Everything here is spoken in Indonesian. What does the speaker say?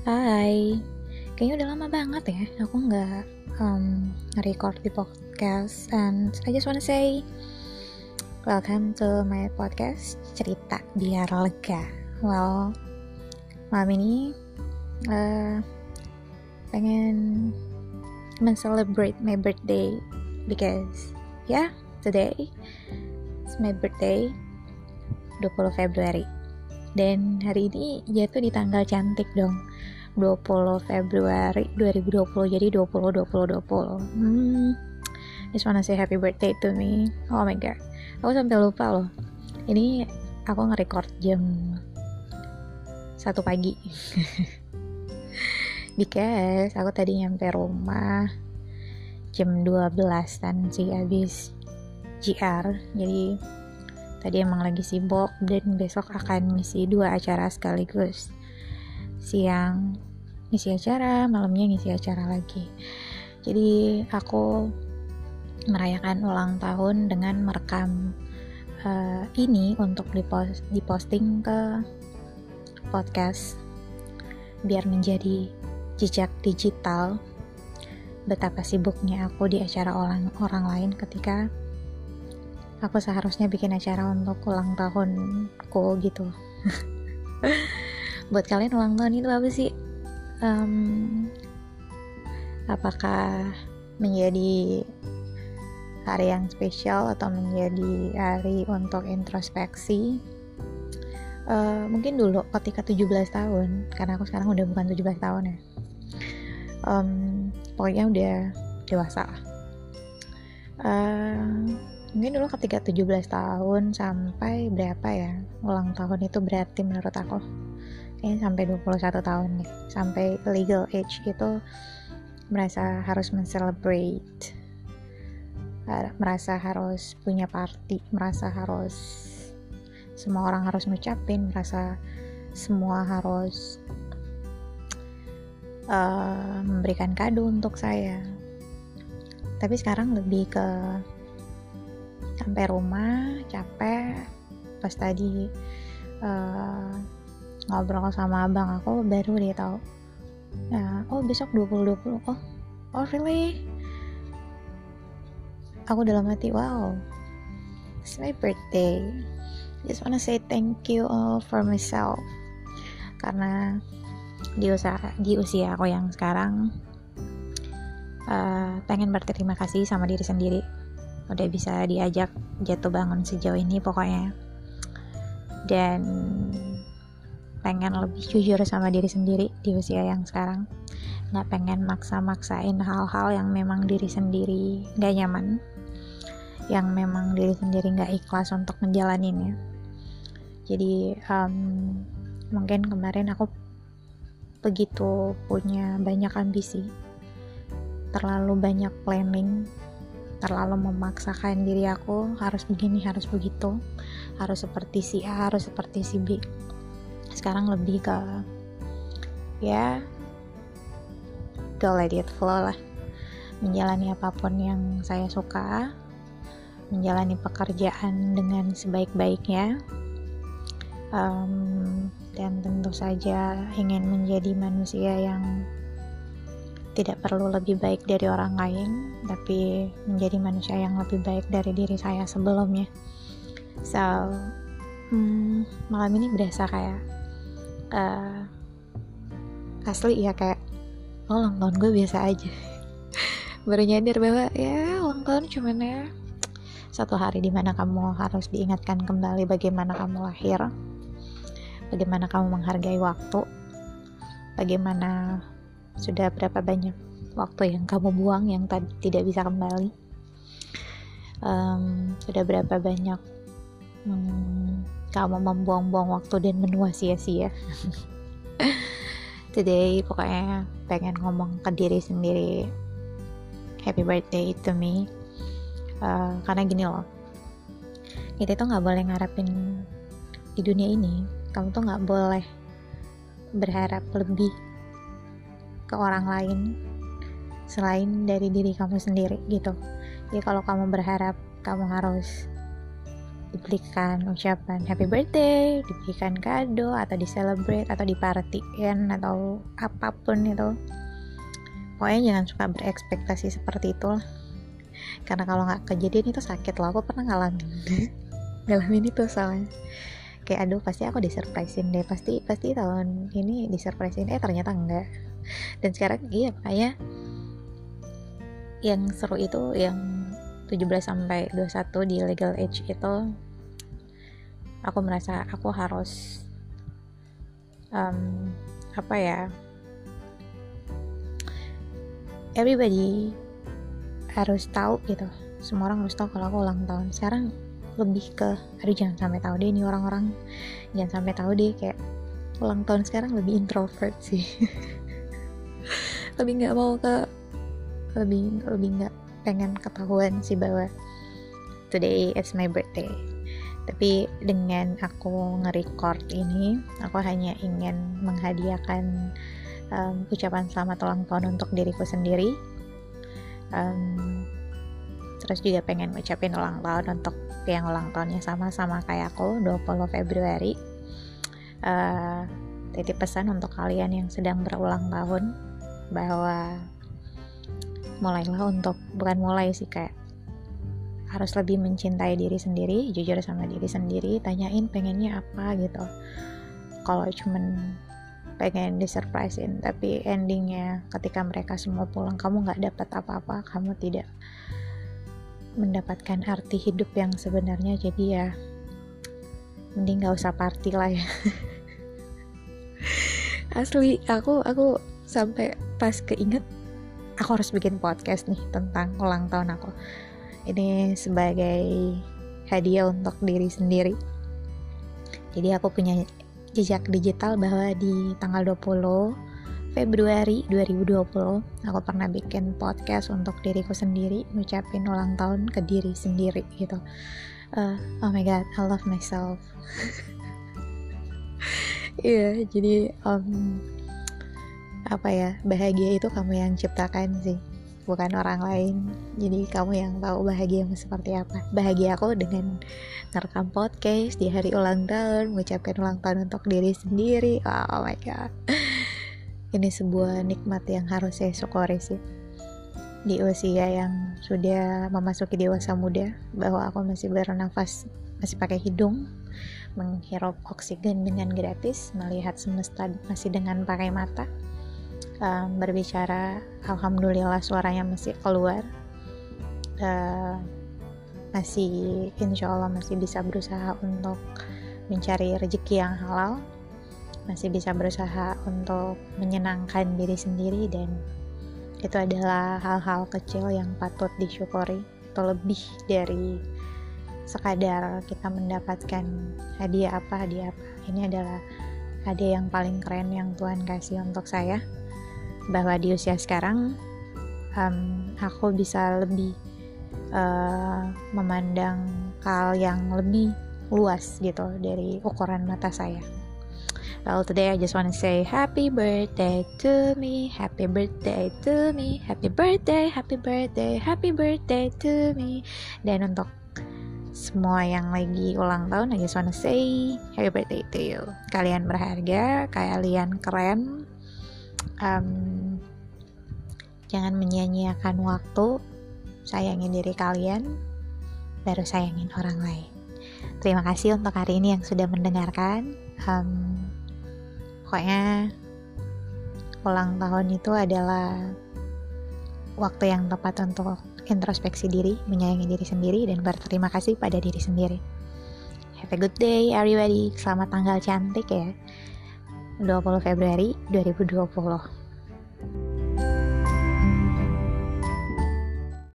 Hai, kayaknya udah lama banget ya aku nggak um, record di podcast. And I just wanna say welcome to my podcast cerita biar lega. Well, malam ini uh, pengen men-celebrate my birthday because yeah, today it's my birthday 20 Februari dan hari ini jatuh di tanggal cantik dong. 20 Februari 2020 jadi 20 20 20 hmm just wanna say happy birthday to me. Oh my god. Aku sampai lupa loh. Ini aku nge-record jam satu pagi. Because aku tadi nyampe rumah jam 12 kan sih habis GR jadi tadi emang lagi sibuk dan besok akan ngisi dua acara sekaligus. Siang ngisi acara malamnya ngisi acara lagi. Jadi aku merayakan ulang tahun dengan merekam uh, ini untuk dipost, diposting ke podcast biar menjadi jejak digital betapa sibuknya aku di acara orang orang lain ketika aku seharusnya bikin acara untuk ulang tahunku gitu. Buat kalian ulang tahun itu apa sih? Um, apakah menjadi hari yang spesial atau menjadi hari untuk introspeksi? Uh, mungkin dulu ketika 17 tahun. Karena aku sekarang udah bukan 17 tahun ya. Um, pokoknya udah dewasa uh, mungkin dulu ketika 17 tahun sampai berapa ya ulang tahun itu berarti menurut aku. Kayaknya sampai 21 tahun nih sampai legal age itu merasa harus mencelebrate. Merasa harus punya party merasa harus semua orang harus ngucapin merasa semua harus uh, memberikan kado untuk saya. Tapi sekarang lebih ke sampai rumah capek. Pas tadi uh, ngobrol sama abang aku baru dia tahu. Ya, oh besok 2020 oh oh really? Aku dalam hati wow it's my birthday. Just wanna say thank you all for myself. Karena di usaha di usia aku yang sekarang uh, pengen berterima kasih sama diri sendiri udah bisa diajak jatuh bangun sejauh ini pokoknya. Dan pengen lebih jujur sama diri sendiri di usia yang sekarang. Nggak pengen maksa-maksain hal-hal yang memang diri sendiri nggak nyaman. Yang memang diri sendiri nggak ikhlas untuk menjalaninnya jadi um, mungkin kemarin aku begitu punya banyak ambisi. Terlalu banyak planning terlalu memaksakan diri aku harus begini harus begitu harus seperti si A harus seperti si B. Sekarang lebih ke ya go let it flow lah. Menjalani apa pun yang saya suka menjalani pekerjaan dengan sebaik-baiknya um, dan tentu saja ingin menjadi manusia yang tidak perlu lebih baik dari orang lain, tapi menjadi manusia yang lebih baik dari diri saya sebelumnya. So, hmm, malam ini berasa kayak uh, asli ya kayak oh, ulang tahun gue biasa aja. Baru nyadar bahwa ya ulang tahun cuman ya satu hari di mana kamu harus diingatkan kembali bagaimana kamu lahir, bagaimana kamu menghargai waktu, bagaimana sudah berapa banyak waktu yang kamu buang yang tadi tidak bisa kembali? Um, sudah berapa banyak um, kamu membuang-buang waktu dan menua sia-sia? Today pokoknya pengen ngomong ke diri sendiri. Happy birthday to me. Uh, karena gini loh. Kita tuh nggak boleh ngarepin di dunia ini. Kamu tuh nggak boleh berharap lebih ke orang lain selain dari diri kamu sendiri gitu ya kalau kamu berharap kamu harus diberikan ucapan happy birthday, diberikan kado atau di celebrate atau di dipartikan atau apa pun itu. Pokoknya jangan suka berekspektasi seperti itu lah. Karena kalau nggak kejadian itu sakit loh. Aku pernah ngalamin. ngalamin itu soalnya. Kayak aduh pasti aku disurprisein deh. Pasti pasti tahun ini disurprisein. Eh ternyata enggak. Dan sekarang iya kayak yang seru itu yang 17 sampai 21 di legal age itu aku merasa aku harus um, apa ya everybody harus tahu gitu. Semua orang harus tahu kalau aku ulang tahun. Sekarang lebih ke aduh jangan sampai tahu deh ini orang-orang. Jangan sampai tahu deh kayak ulang tahun sekarang lebih introvert sih lebih nggak mau ke lebih lebih nggak pengen ketahuan sih bahwa today it's my birthday. Tapi dengan aku nge-record ini aku hanya ingin menghadiahkan um, ucapan selamat ulang tahun untuk diriku sendiri. Um, terus juga pengen ngucapin ulang tahun untuk yang ulang tahunnya sama-sama kayak aku 20 Februari. Uh, titip pesan untuk kalian yang sedang berulang tahun bahwa mulailah untuk bukan mulai sih kayak harus lebih mencintai diri sendiri jujur sama diri sendiri tanyain pengennya apa gitu. Kalau cuman pengen disurprisein tapi endingnya ketika mereka semua pulang kamu nggak dapat apa-apa kamu tidak mendapatkan arti hidup yang sebenarnya jadi ya mending nggak usah party lah ya. Asli aku aku sampai pas keinget aku harus bikin podcast nih tentang ulang tahun aku. Ini sebagai hadiah untuk diri sendiri. Jadi aku punya jejak digital bahwa di tanggal 20 Februari 2020 aku pernah bikin podcast untuk diriku sendiri ngucapin ulang tahun ke diri sendiri gitu. Uh, oh my god I love myself. Iya yeah, jadi um, apa ya bahagia itu kamu yang ciptakan sih bukan orang lain. Jadi kamu yang tahu bahagia seperti apa. Bahagia aku dengan merekam podcast di hari ulang tahun mengucapkan ulang tahun untuk diri sendiri. Oh my god. Ini sebuah nikmat yang harus saya syukuri sih. Di usia yang sudah memasuki dewasa muda bahwa aku masih bernafas masih pakai hidung menghirup oksigen dengan gratis melihat semesta masih dengan pakai mata um, berbicara alhamdulillah suaranya masih keluar. Uh, masih insya Allah masih bisa berusaha untuk mencari rezeki yang halal. Masih bisa berusaha untuk menyenangkan diri sendiri dan itu adalah hal-hal kecil yang patut disyukuri. Atau lebih dari sekadar kita mendapatkan hadiah apa hadiah apa. Ini adalah hadiah yang paling keren yang Tuhan kasih untuk saya bahwa di usia sekarang um, aku bisa lebih uh, memandang hal yang lebih luas gitu dari ukuran mata saya. Well, today I just want to say happy birthday to me, happy birthday to me, happy birthday, happy birthday, happy birthday to me. Dan untuk semua yang lagi ulang tahun, I just want to say happy birthday to you. Kalian berharga, kalian keren, um, jangan menyia-nyiakan waktu sayangin diri kalian baru sayangin orang lain terima kasih untuk hari ini yang sudah mendengarkan um, pokoknya ulang tahun itu adalah waktu yang tepat untuk introspeksi diri, menyayangi diri sendiri, dan berterima kasih pada diri sendiri. Have a good day everybody. Selamat tanggal cantik ya. 20 Februari 2020.